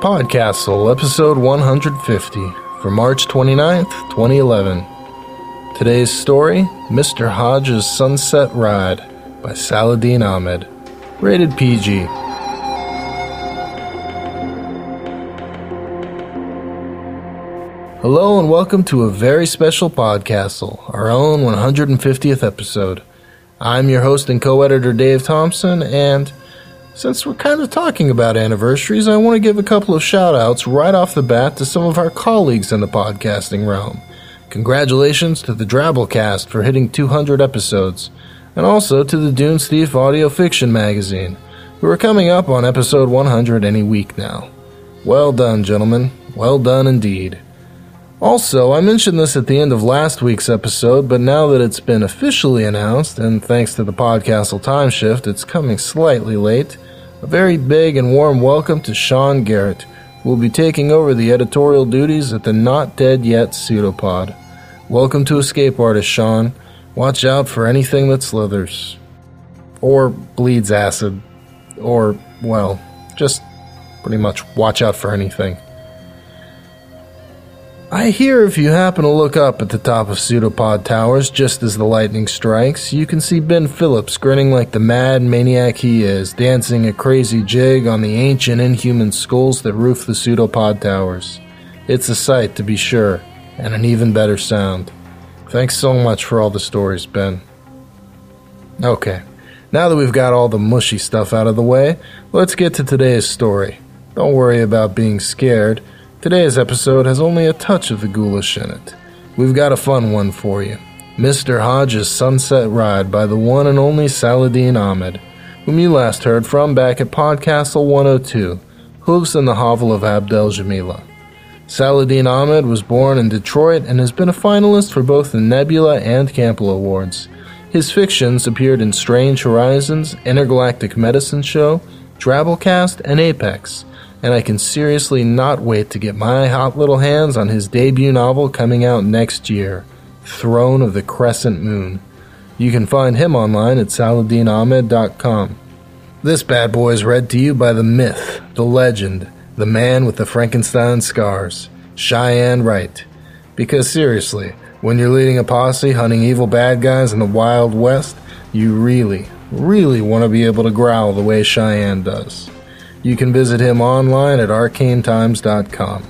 Podcastle, episode 150, for March 29th, 2011. Today's story Mr. Hadj's Sunset Ride by Saladin Ahmed. Rated PG. Hello and welcome to a very special Podcastle, our own 150th episode. I'm your host and co editor Dave Thompson, and since we're kind of talking about anniversaries, I want to give a couple of shout outs right off the bat to some of our colleagues in the podcasting realm. Congratulations to the Drabblecast for hitting 200 episodes, and also to the Dunesteef Audio Fiction magazine, who are coming up on episode 100 any week now. Well done, gentlemen. Well done indeed. Also, I mentioned this at the end of last week's episode, but now that it's been officially announced, and thanks to the Podcastle time shift, it's coming slightly late. A very big and warm welcome to Shawn Garrett, who will be taking over the editorial duties at the Not Dead Yet pseudopod. Welcome to Escape Artist, Shawn. Watch out for anything that slithers. Or bleeds acid. Or, well, just pretty much watch out for anything. I hear if you happen to look up at the top of Pseudopod Towers just as the lightning strikes, you can see Ben Phillips grinning like the mad maniac he is, dancing a crazy jig on the ancient inhuman skulls that roof the Pseudopod Towers. It's a sight, to be sure, and an even better sound. Thanks so much for all the stories, Ben. Okay, now that we've got all the mushy stuff out of the way, let's get to today's story. Don't worry about being scared. Today's episode has only a touch of the ghoulish in it. We've got a fun one for you Mr. Hadj's Sunset Ride by the one and only Saladin Ahmed, whom you last heard from back at Podcastle 102, Hooves in the Hovel of Abdel Jameela. Saladin Ahmed was born in Detroit and has been a finalist for both the Nebula and Campbell Awards. His fictions appeared in Strange Horizons, Intergalactic Medicine Show, Drabblecast, and Apex and I can seriously not wait to get my hot little hands on his debut novel coming out next year, Throne of the Crescent Moon. You can find him online at saladinahmed.com. This bad boy is read to you by the myth, the legend, the man with the Frankenstein scars, Cheyenne Wright. Because seriously, when you're leading a posse hunting evil bad guys in the Wild West, you really, really want to be able to growl the way Cheyenne does. You can visit him online at arcanetimes.com.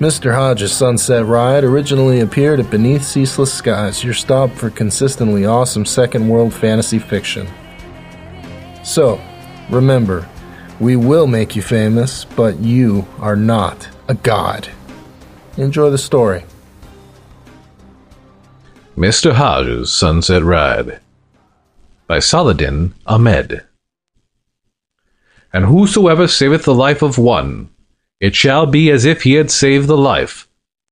Mr. Hadj's Sunset Ride originally appeared at Beneath Ceaseless Skies, your stop for consistently awesome second world fantasy fiction. So, remember, we will make you famous, but you are not a god. Enjoy the story. Mr. Hadj's Sunset Ride by Saladin Ahmed and whosoever saveth the life of one, it shall be as if he had saved the life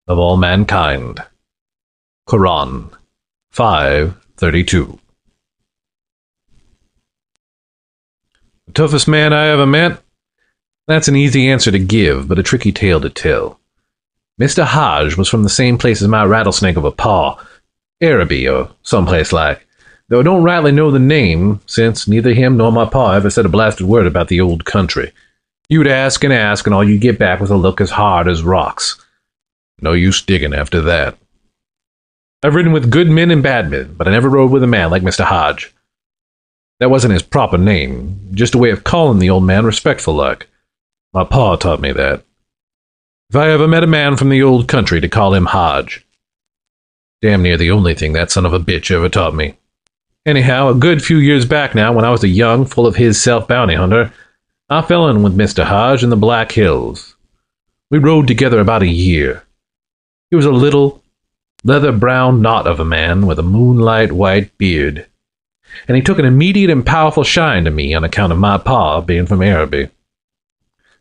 of all mankind. Quran 532 The toughest man I ever met? That's an easy answer to give, but a tricky tale to tell. Mr. Hadj was from the same place as my rattlesnake of a paw, Araby or someplace like though I don't rightly know the name, since neither him nor my pa ever said a blasted word about the old country. You'd ask and ask, and all you'd get back was a look as hard as rocks. No use digging after that. I've ridden with good men and bad men, but I never rode with a man like Mr. Hadj. That wasn't his proper name, just a way of calling the old man respectful like. My pa taught me that. If I ever met a man from the old country, to call him Hadj. Damn near the only thing that son of a bitch ever taught me. Anyhow, a good few years back now, when I was a young, full of his self bounty hunter, I fell in with Mr. Hadj in the Black Hills. We rode together about a year. He was a little, leather brown knot of a man with a moonlight white beard, and he took an immediate and powerful shine to me on account of my pa being from Araby.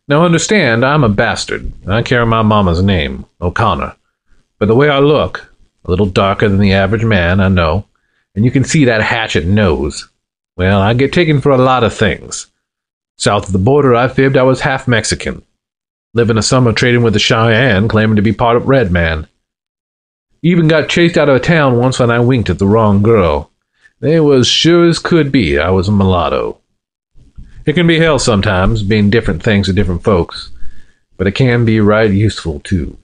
Now understand, I'm a bastard. I carry my mama's name, O'Connor. But the way I look, a little darker than the average man, I know, and you can see that hatchet nose. Well, I get taken for a lot of things. South of the border, I fibbed I was half Mexican. Living a summer trading with the Cheyenne, claiming to be part of Red Man. Even got chased out of a town once when I winked at the wrong girl. They was sure as could be I was a mulatto. It can be hell sometimes, being different things to different folks. but it can be right useful too.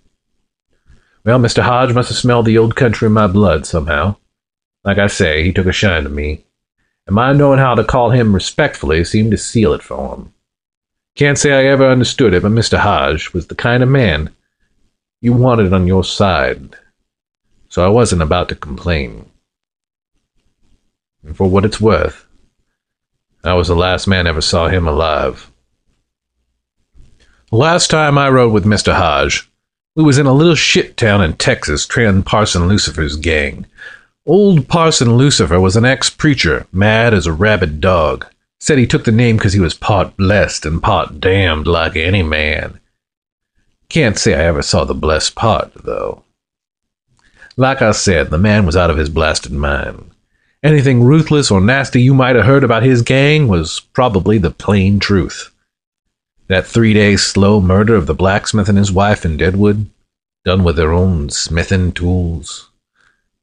Well, Mr. Hadj must have smelled the old country in my blood somehow. Like I say, he took a shine to me, and my knowing how to call him respectfully seemed to seal it for him. Can't say I ever understood it, but Mr. Hadj was the kind of man you wanted on your side, so I wasn't about to complain. And for what it's worth, I was the last man ever saw him alive. Last time I rode with Mr. Hadj, we was in a little shit town in Texas trailing Parson Lucifer's gang. Old Parson Lucifer was an ex-preacher, mad as a rabid dog. Said he took the name 'cause he was part blessed and part damned like any man. Can't say I ever saw the blessed part, though. Like I said, the man was out of his blasted mind. Anything ruthless or nasty you might have heard about his gang was probably the plain truth. That three day slow murder of the blacksmith and his wife in Deadwood, done with their own smithing tools,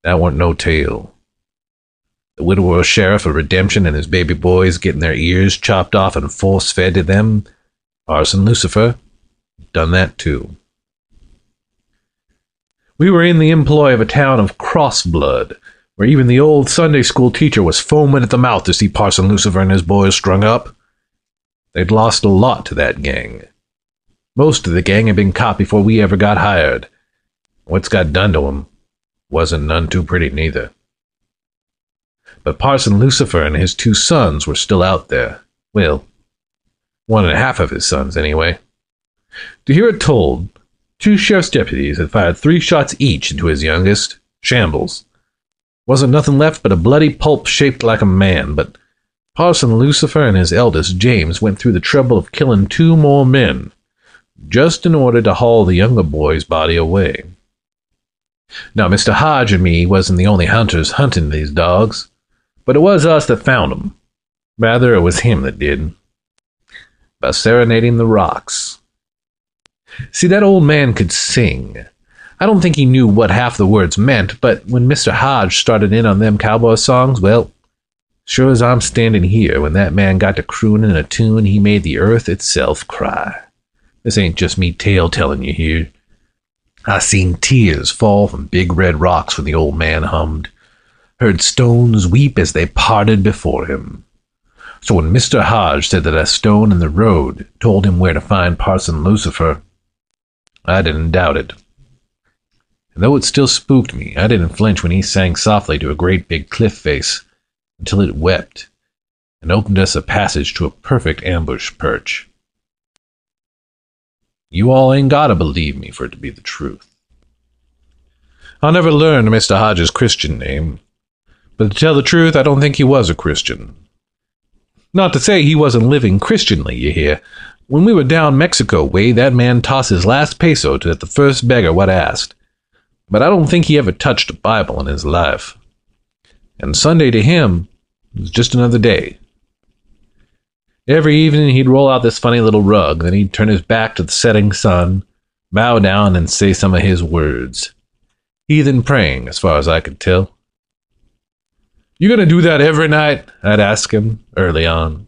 that weren't no tale. The widower sheriff of Redemption and his baby boys getting their ears chopped off and force fed to them, Parson Lucifer, done that too. We were in the employ of a town of Crossblood, where even the old Sunday school teacher was foaming at the mouth to see Parson Lucifer and his boys strung up. They'd lost a lot to that gang. Most of the gang had been caught before we ever got hired. What's got done to 'em wasn't none too pretty neither. But Parson Lucifer and his two sons were still out there. Well, one and a half of his sons, anyway. To hear it told, two sheriff's deputies had fired three shots each into his youngest, Shambles. Wasn't nothing left but a bloody pulp shaped like a man, but Parson Lucifer and his eldest, James, went through the trouble of killing two more men, just in order to haul the younger boy's body away. Now, Mr. Hadj and me wasn't the only hunters hunting these dogs, but it was us that found 'em. Rather, it was him that did. By serenading the rocks. See, that old man could sing. I don't think he knew what half the words meant, but when Mr. Hadj started in on them cowboy songs, well, Sure as I'm standing here, when that man got to crooning a tune, he made the earth itself cry. This ain't just me tale telling you here. I seen tears fall from big red rocks when the old man hummed, heard stones weep as they parted before him. So when Mr. Hadj said that a stone in the road told him where to find Parson Lucifer, I didn't doubt it. And though it still spooked me, I didn't flinch when he sang softly to a great big cliff face until it wept and opened us a passage to a perfect ambush perch. You all ain't gotta believe me for it to be the truth. I'll never learn Mr. Hadj's Christian name, but to tell the truth, I don't think he was a Christian. Not to say he wasn't living Christianly, you hear. When we were down Mexico way, that man tossed his last peso to the first beggar what asked. But I don't think he ever touched a Bible in his life. And Sunday to him was just another day. Every evening he'd roll out this funny little rug, then he'd turn his back to the setting sun, bow down, and say some of his words. Heathen praying, as far as I could tell. You gonna do that every night? I'd ask him early on.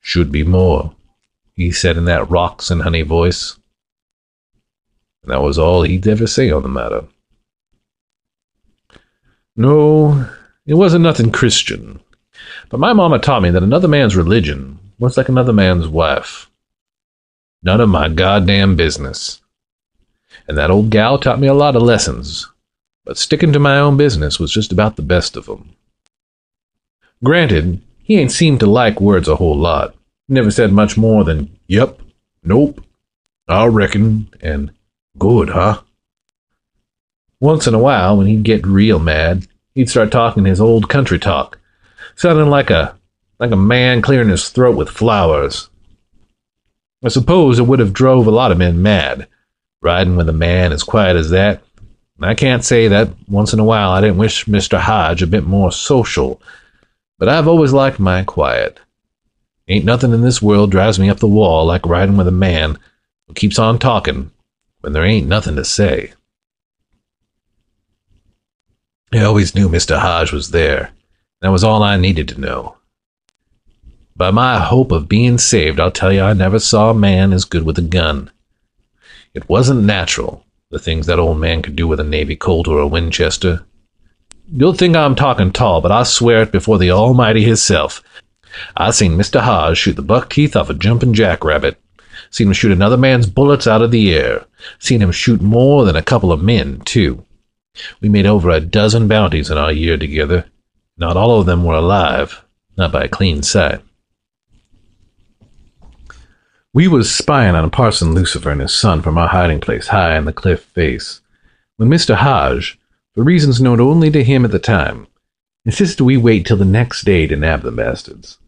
Should be more, he said in that rocks and honey voice. And that was all he'd ever say on the matter. No, it wasn't nothing Christian. But my mama taught me that another man's religion was like another man's wife. None of my goddamn business. And that old gal taught me a lot of lessons, but sticking to my own business was just about the best of of 'em. Granted, he ain't seemed to like words a whole lot. Never said much more than, yep, nope, I reckon, and good, huh? Once in a while, when he'd get real mad, he'd start talking his old country talk, sounding like a like a man clearing his throat with flowers. I suppose it would have drove a lot of men mad, riding with a man as quiet as that. I can't say that once in a while I didn't wish Mr. Hadj a bit more social, but I've always liked my quiet. Ain't nothing in this world drives me up the wall like riding with a man who keeps on talking when there ain't nothing to say. I always knew Mr. Hadj was there. That was all I needed to know. By my hope of being saved, I'll tell you I never saw a man as good with a gun. It wasn't natural, the things that old man could do with a Navy Colt or a Winchester. You'll think I'm talking tall, but I swear it before the Almighty Hisself. I seen Mr. Hadj shoot the buck teeth off a jumping jackrabbit. Seen him shoot another man's bullets out of the air. Seen him shoot more than a couple of men, too. We made over a dozen bounties in our year together. Not all of them were alive, not by a clean sight. We was spying on Parson Lucifer and his son from our hiding place high in the cliff face, when Mr. Hadj, for reasons known only to him at the time, insisted we wait till the next day to nab the bastards.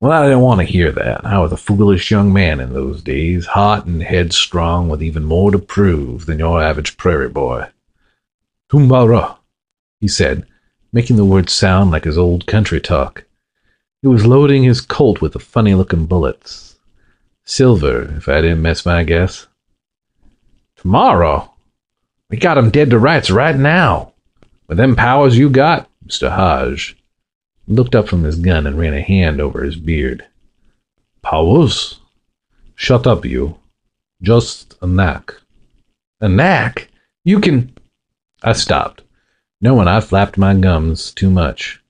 Well, I didn't want to hear that. I was a foolish young man in those days, hot and headstrong, with even more to prove than your average prairie boy. Tomorrow, he said, making the words sound like his old country talk. He was loading his Colt with the funny looking bullets. Silver, if I didn't miss my guess. Tomorrow? We got 'em dead to rights right now. With them powers you got, Mr. Hadj, looked up from his gun and ran a hand over his beard. Powers? Shut up, you. Just a knack. A knack? You can. I stopped, knowing I flapped my gums too much.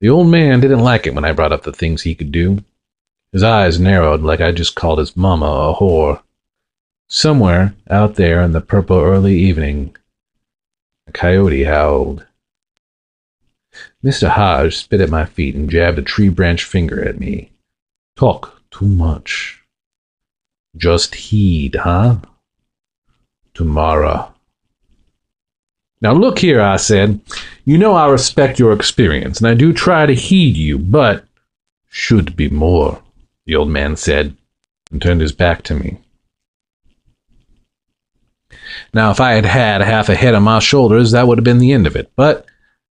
The old man didn't like it when I brought up the things he could do. His eyes narrowed like I just called his mama a whore. Somewhere out there in the purple early evening, a coyote howled. Mr. Hadj spit at my feet and jabbed a tree branch finger at me. Talk too much. Just heed, huh? Tomorrow. Now look here, I said. You know I respect your experience, and I do try to heed you, but should be more, the old man said, and turned his back to me. Now, if I had had half a head on my shoulders, that would have been the end of it, but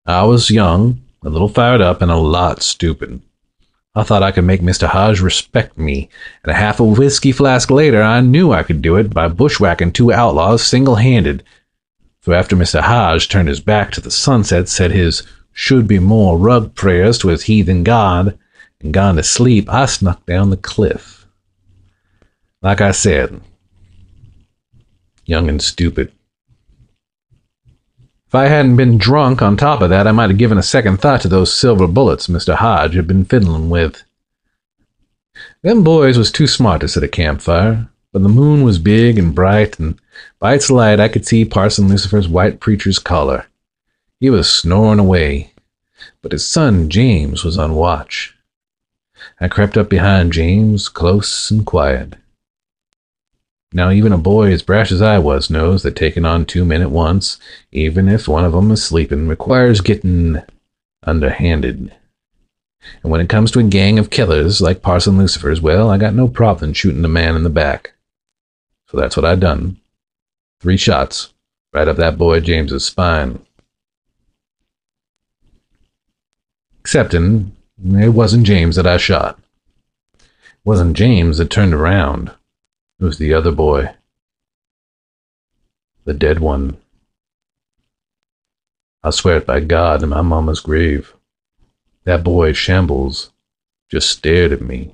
I was young, a little fired up, and a lot stupid. I thought I could make Mr. Hadj respect me, and a half a whiskey flask later, I knew I could do it by bushwhacking two outlaws single handed. So after Mr. Hadj turned his back to the sunset, said his should be more rug prayers to his heathen god, and gone to sleep, I snuck down the cliff. Like I said, young and stupid. If I hadn't been drunk on top of that, I might have given a second thought to those silver bullets Mr. Hadj had been fiddling with. Them boys was too smart to set a campfire, but the moon was big and bright, and by its light I could see Parson Lucifer's white preacher's collar. He was snoring away, but his son James was on watch. I crept up behind James, close and quiet. Now, even a boy as brash as I was knows that taking on two men at once, even if one of 'em is sleeping, requires getting underhanded. And when it comes to a gang of killers like Parson Lucifer's, well, I got no problem shooting a man in the back. So that's what I done. Three shots, right up that boy James's spine. Excepting, it wasn't James that I shot. It wasn't James that turned around. It was the other boy. The dead one. I swear it by God in my mama's grave. That boy, Shambles, just stared at me.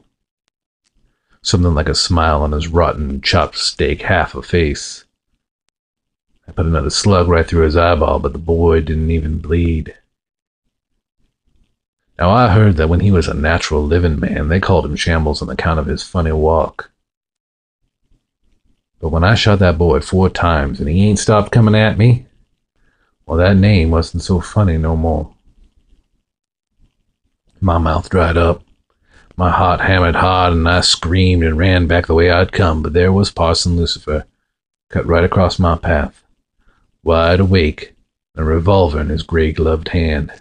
Something like a smile on his rotten, chopped steak half a face. I put another slug right through his eyeball, but the boy didn't even bleed. Now, I heard that when he was a natural living man, they called him Shambles on account of his funny walk. But when I shot that boy four times and he ain't stopped coming at me, well, that name wasn't so funny no more. My mouth dried up. My heart hammered hard, and I screamed and ran back the way I'd come, but there was Parson Lucifer, cut right across my path, wide awake, a revolver in his gray gloved hand.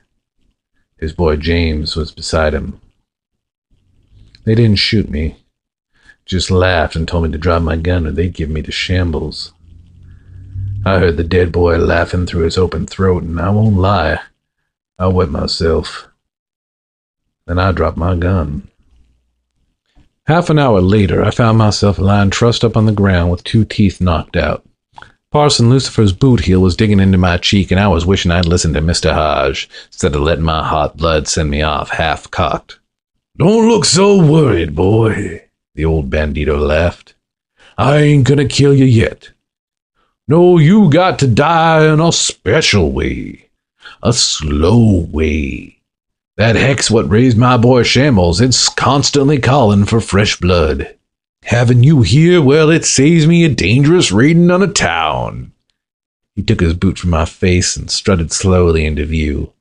His boy James was beside him. They didn't shoot me just laughed and told me to drop my gun or they'd give me to shambles. I heard the dead boy laughing through his open throat, and I won't lie, I wet myself. Then I dropped my gun. Half an hour later, I found myself lying trussed up on the ground with two teeth knocked out. Parson Lucifer's boot heel was digging into my cheek, and I was wishing I'd listened to Mr. Hadj instead of letting my hot blood send me off half cocked. Don't look so worried, boy, the old bandito laughed. I ain't gonna kill you yet. No, you got to die in a special way, a slow way. That hex what raised my boy Shambles, it's constantly calling for fresh blood. Having you here, well, it saves me a dangerous raiding on a town. He took his boot from my face and strutted slowly into view.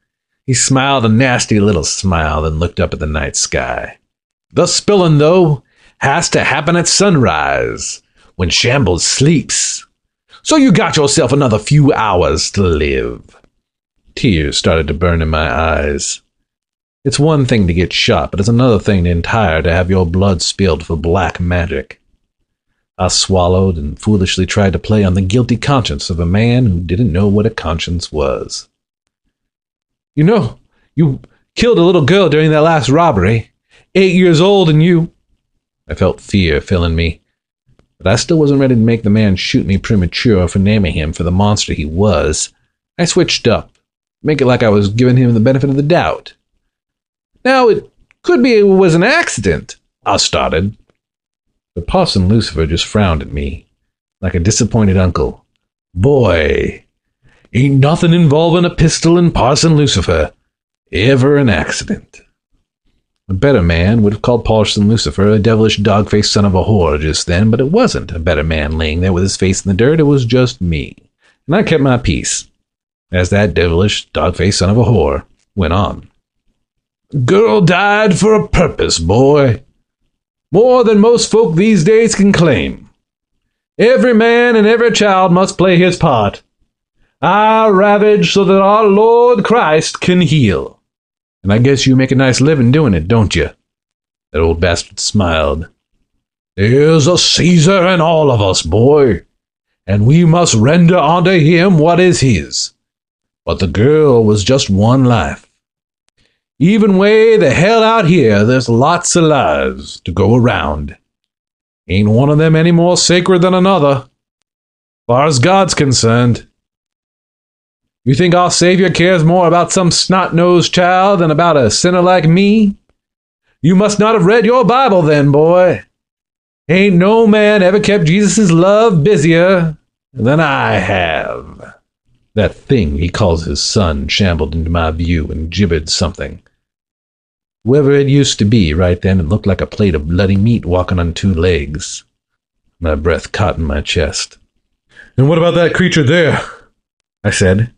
He smiled a nasty little smile, then looked up at the night sky. The spilling, though, has to happen at sunrise, when Shambles sleeps. So you got yourself another few hours to live. Tears started to burn in my eyes. It's one thing to get shot, but it's another thing entire to have your blood spilled for black magic. I swallowed and foolishly tried to play on the guilty conscience of a man who didn't know what a conscience was. You know, you killed a little girl during that last robbery. Eight years old, and you. I felt fear filling me, but I still wasn't ready to make the man shoot me premature for naming him for the monster he was. I switched up, make it like I was giving him the benefit of the doubt. Now, it could be it was an accident, I started. But Parson Lucifer just frowned at me, like a disappointed uncle. Boy, Ain't nothing involving a pistol and Parson Lucifer ever an accident. A better man would have called Parson Lucifer a devilish dog-faced son of a whore just then, but it wasn't a better man laying there with his face in the dirt. It was just me. And I kept my peace, as that devilish dog-faced son of a whore went on. Girl died for a purpose, boy. More than most folk these days can claim. Every man and every child must play his part. I ravage so that our Lord Christ can heal. And I guess you make a nice living doing it, don't you? That old bastard smiled. There's a Caesar in all of us, boy, and we must render unto him what is his. But the girl was just one life. Even way the hell out here, there's lots of lives to go around. Ain't one of them any more sacred than another, far as God's concerned. You think our Savior cares more about some snot nosed child than about a sinner like me? You must not have read your Bible then, boy. Ain't no man ever kept Jesus' love busier than I have. That thing he calls his son shambled into my view and gibbered something. Whoever it used to be right then, it looked like a plate of bloody meat walking on two legs. My breath caught in my chest. And what about that creature there? I said,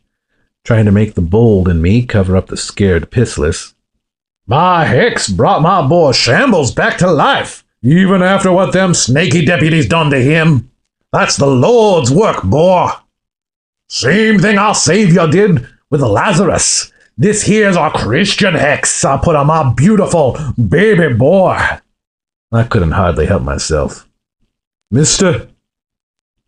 trying to make the bold in me cover up the scared pissless. My hex brought my boy Shambles back to life, even after what them snaky deputies done to him. That's the Lord's work, boy. Same thing our Savior did with Lazarus. This here's our Christian hex I put on my beautiful baby boy. I couldn't hardly help myself. Mister,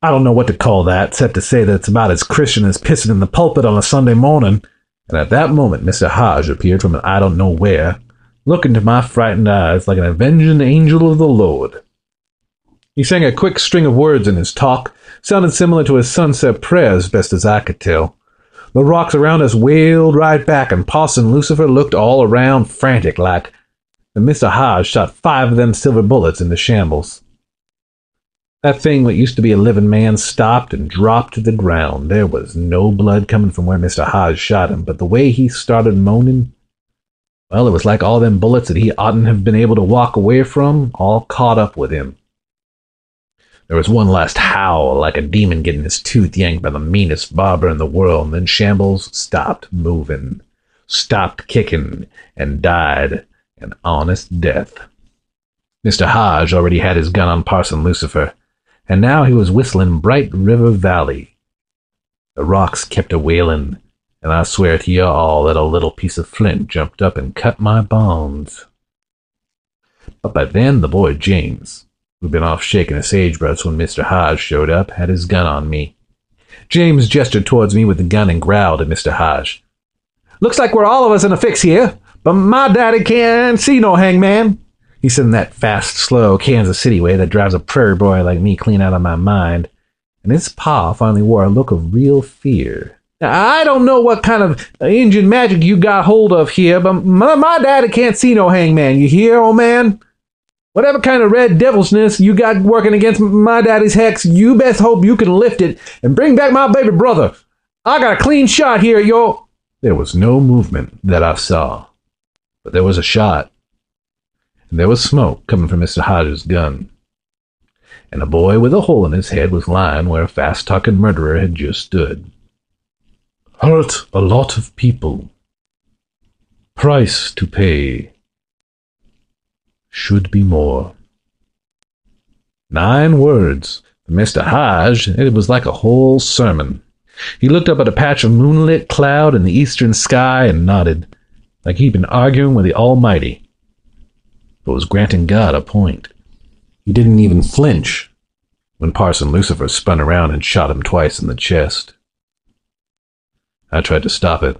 I don't know what to call that, except to say that it's about as Christian as pissing in the pulpit on a Sunday morning. And at that moment, Mr. Hadj appeared from I don't know where, looking into my frightened eyes like an avenging angel of the Lord. He sang a quick string of words in his talk, sounded similar to his sunset prayers, best as I could tell. The rocks around us wailed right back, and Parson Lucifer looked all around frantic like. And Mr. Hadj shot five of them silver bullets into shambles. That thing that used to be a living man stopped and dropped to the ground. There was no blood coming from where Mr. Hadj shot him, but the way he started moaning, well, it was like all them bullets that he oughtn't have been able to walk away from, all caught up with him. There was one last howl, like a demon getting his tooth yanked by the meanest barber in the world, and then Shambles stopped moving, stopped kicking, and died an honest death. Mr. Hadj already had his gun on Parson Lucifer and now he was whistling Bright River Valley. The rocks kept a wailing, and I swear to you all that a little piece of flint jumped up and cut my bones. But by then the boy James, who'd been off shaking a sagebrush when Mr. Hadj showed up, had his gun on me. James gestured towards me with the gun and growled at Mr. Hadj. Looks like we're all of us in a fix here, but my daddy can't see no hangman. He said in that fast, slow Kansas City way that drives a prairie boy like me clean out of my mind. And his pa finally wore a look of real fear Now, I don't know what kind of Indian magic you got hold of here, but my, my daddy can't see no hangman. You hear, old man? Whatever kind of red devilshness you got working against my daddy's hex, you best hope you can lift it and bring back my baby brother. I got a clean shot here, yo. There was no movement that I saw, but there was a shot, and there was smoke coming from Mr. Hadj's gun. And a boy with a hole in his head was lying where a fast talking murderer had just stood. Hurt a lot of people. Price to pay. Should be more. Nine words. Mr. Hadj, it was like a whole sermon. He looked up at a patch of moonlit cloud in the eastern sky and nodded, like he'd been arguing with the Almighty, but was granting God a point. He didn't even flinch when Parson Lucifer spun around and shot him twice in the chest. I tried to stop it,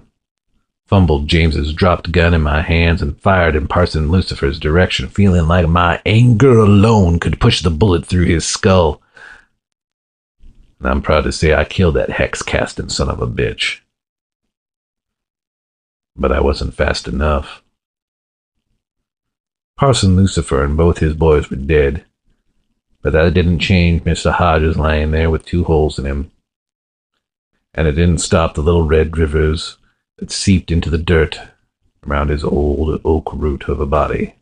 fumbled James's dropped gun in my hands, and fired in Parson Lucifer's direction, feeling like my anger alone could push the bullet through his skull. And I'm proud to say I killed that hex casting son of a bitch. But I wasn't fast enough. Parson Lucifer and both his boys were dead, but that didn't change Mr. Hadj's lying there with two holes in him and it didn't stop the little red rivers that seeped into the dirt around his old oak root of a body.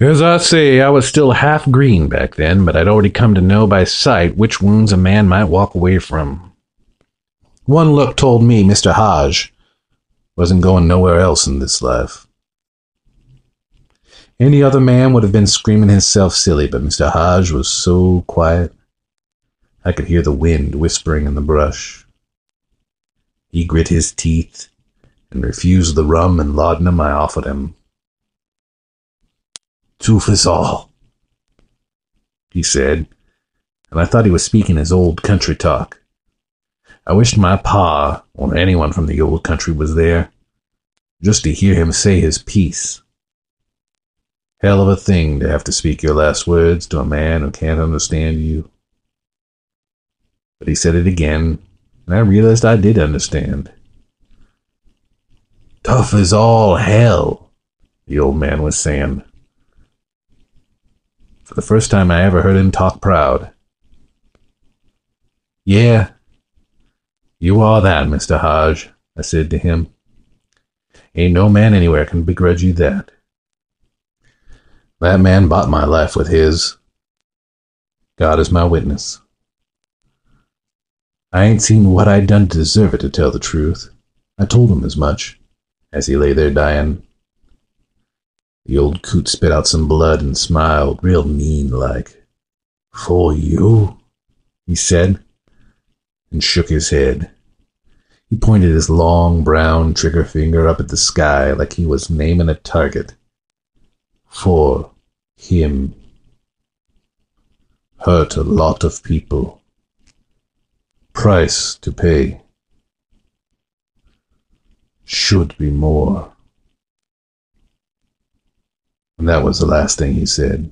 As I say, I was still half green back then, but I'd already come to know by sight which wounds a man might walk away from. One look told me Mr. Hadj wasn't going nowhere else in this life. Any other man would have been screaming himself silly, but Mr. Hadj was so quiet I could hear the wind whispering in the brush. He grit his teeth and refused the rum and laudanum I offered him. Two for all, he said, and I thought he was speaking his old country talk. I wished my pa or anyone from the old country was there, just to hear him say his piece. Hell of a thing to have to speak your last words to a man who can't understand you. But he said it again, and I realized I did understand. Tough as all hell, the old man was saying. For the first time I ever heard him talk proud. Yeah, you are that, Mr. Hadj, I said to him. Ain't no man anywhere can begrudge you that. That man bought my life with his. God is my witness. I ain't seen what I'd done to deserve it, to tell the truth. I told him as much, as he lay there dying. The old coot spit out some blood and smiled, real mean like. For you? he said, and shook his head. He pointed his long brown trigger finger up at the sky like he was naming a target. For him. Hurt a lot of people price to pay should be more. And that was the last thing he said.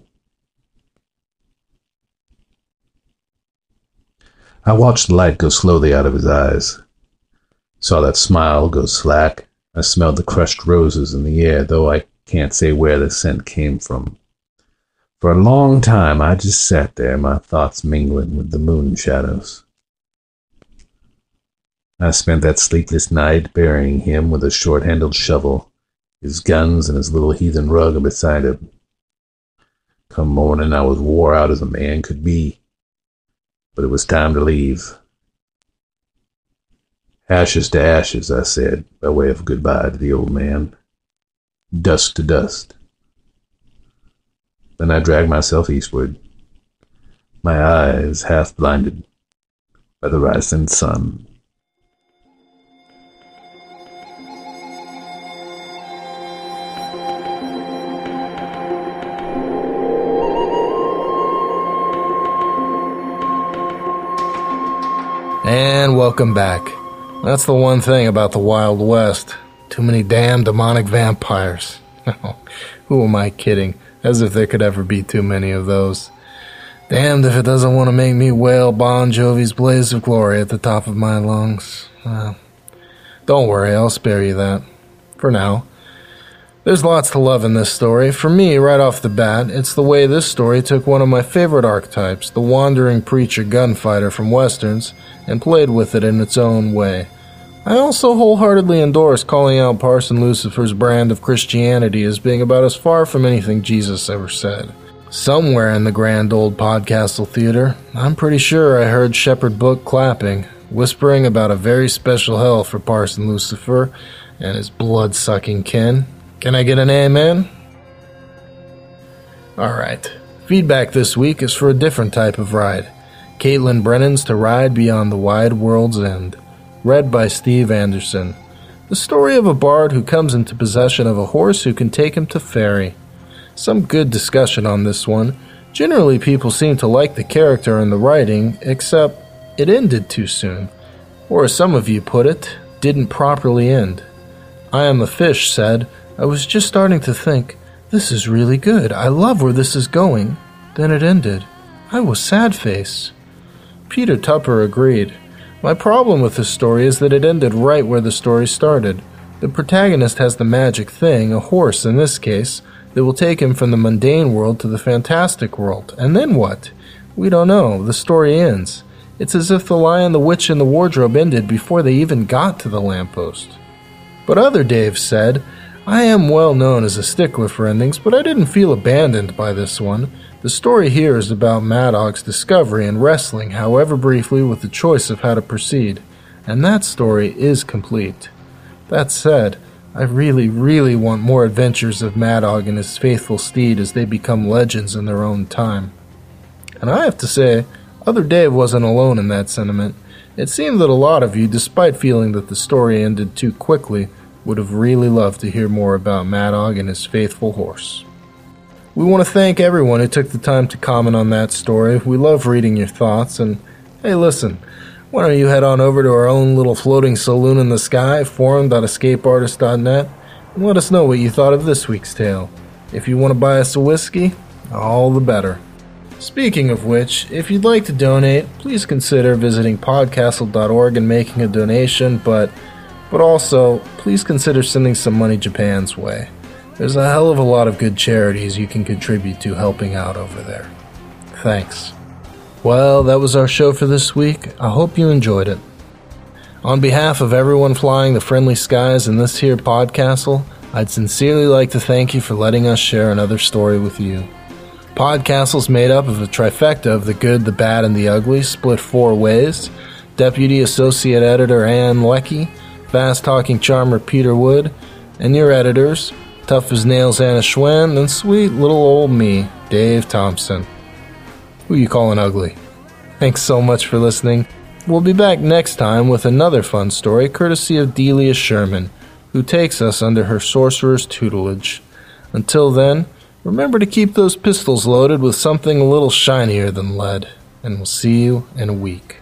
I watched the light go slowly out of his eyes. Saw that smile go slack. I smelled the crushed roses in the air, though I can't say where the scent came from. For a long time I just sat there, my thoughts mingling with the moon shadows. I spent that sleepless night burying him with a short handled shovel, his guns and his little heathen rug beside him. Come morning, I was wore out as a man could be, but it was time to leave. Ashes to ashes, I said, by way of goodbye to the old man. Dust to dust. Then I dragged myself eastward, my eyes half blinded by the rising sun. And welcome back. That's the one thing about the Wild West. Too many damn demonic vampires. Who am I kidding? As if there could ever be too many of those. Damned if it doesn't want to make me wail Bon Jovi's Blaze of Glory at the top of my lungs. Well, don't worry, I'll spare you that. For now. There's lots to love in this story. For me, right off the bat, it's the way this story took one of my favorite archetypes, the wandering preacher gunfighter from westerns, and played with it in its own way. I also wholeheartedly endorse calling out Parson Lucifer's brand of Christianity as being about as far from anything Jesus ever said. Somewhere in the grand old Podcastle Theater, I'm pretty sure I heard Shepherd Book clapping, whispering about a very special hell for Parson Lucifer and his blood sucking kin. Can I get an amen? Alright. Feedback this week is for a different type of ride. Caitlin Brennan's To Ride Beyond the Wide World's End. Read by Steve Anderson. The story of a bard who comes into possession of a horse who can take him to fairy. Some good discussion on this one. Generally, people seem to like the character and the writing, except it ended too soon. Or, as some of you put it, didn't properly end. I Am a Fish said, I was just starting to think, this is really good. I love where this is going. Then it ended. I was sad face. Peter Tupper agreed. My problem with this story is that it ended right where the story started. The protagonist has the magic thing, a horse in this case, that will take him from the mundane world to the fantastic world. And then what? We don't know. The story ends. It's as if The Lion, the Witch, and the Wardrobe ended before they even got to the lamppost. But other Dave said, I am well known as a stickler for endings, but I didn't feel abandoned by this one. The story here is about Madog's discovery and wrestling, however briefly, with the choice of how to proceed. And that story is complete. That said, I really, really want more adventures of Madog and his faithful steed as they become legends in their own time. And I have to say, Other Dave wasn't alone in that sentiment. It seemed that a lot of you, despite feeling that the story ended too quickly, would have really loved to hear more about Madog and his faithful horse. We want to thank everyone who took the time to comment on that story. We love reading your thoughts, and hey, listen, why don't you head on over to our own little floating saloon in the sky, forum.escapeartist.net, and let us know what you thought of this week's tale. If you want to buy us a whiskey, all the better. Speaking of which, if you'd like to donate, please consider visiting podcastle.org and making a donation, but but also, please consider sending some money Japan's way. There's a hell of a lot of good charities you can contribute to helping out over there. Thanks. Well, that was our show for this week. I hope you enjoyed it. On behalf of everyone flying the friendly skies in this here podcastle, I'd sincerely like to thank you for letting us share another story with you. Podcastle's made up of a trifecta of the good, the bad, and the ugly, split four ways. Deputy Associate Editor Ann Leckie, fast talking charmer Peter Wood, and your editors, tough as nails Anna Schwind, and sweet little old me, Dave Thompson. Who you calling ugly? Thanks so much for listening. We'll be back next time with another fun story courtesy of Delia Sherman, who takes us under her sorcerer's tutelage. Until then, remember to keep those pistols loaded with something a little shinier than lead, and we'll see you in a week.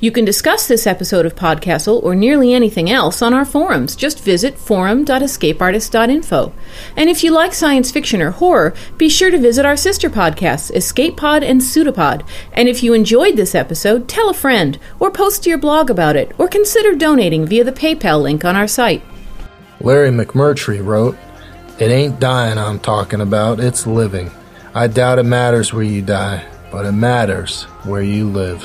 You can discuss this episode of Podcastle or nearly anything else on our forums. Just visit forum.escapeartist.info. And if you like science fiction or horror, be sure to visit our sister podcasts, Escape Pod and Pseudopod. And if you enjoyed this episode, tell a friend, or post to your blog about it, or consider donating via the PayPal link on our site. Larry McMurtry wrote, It ain't dying I'm talking about, it's living. I doubt it matters where you die, but it matters where you live.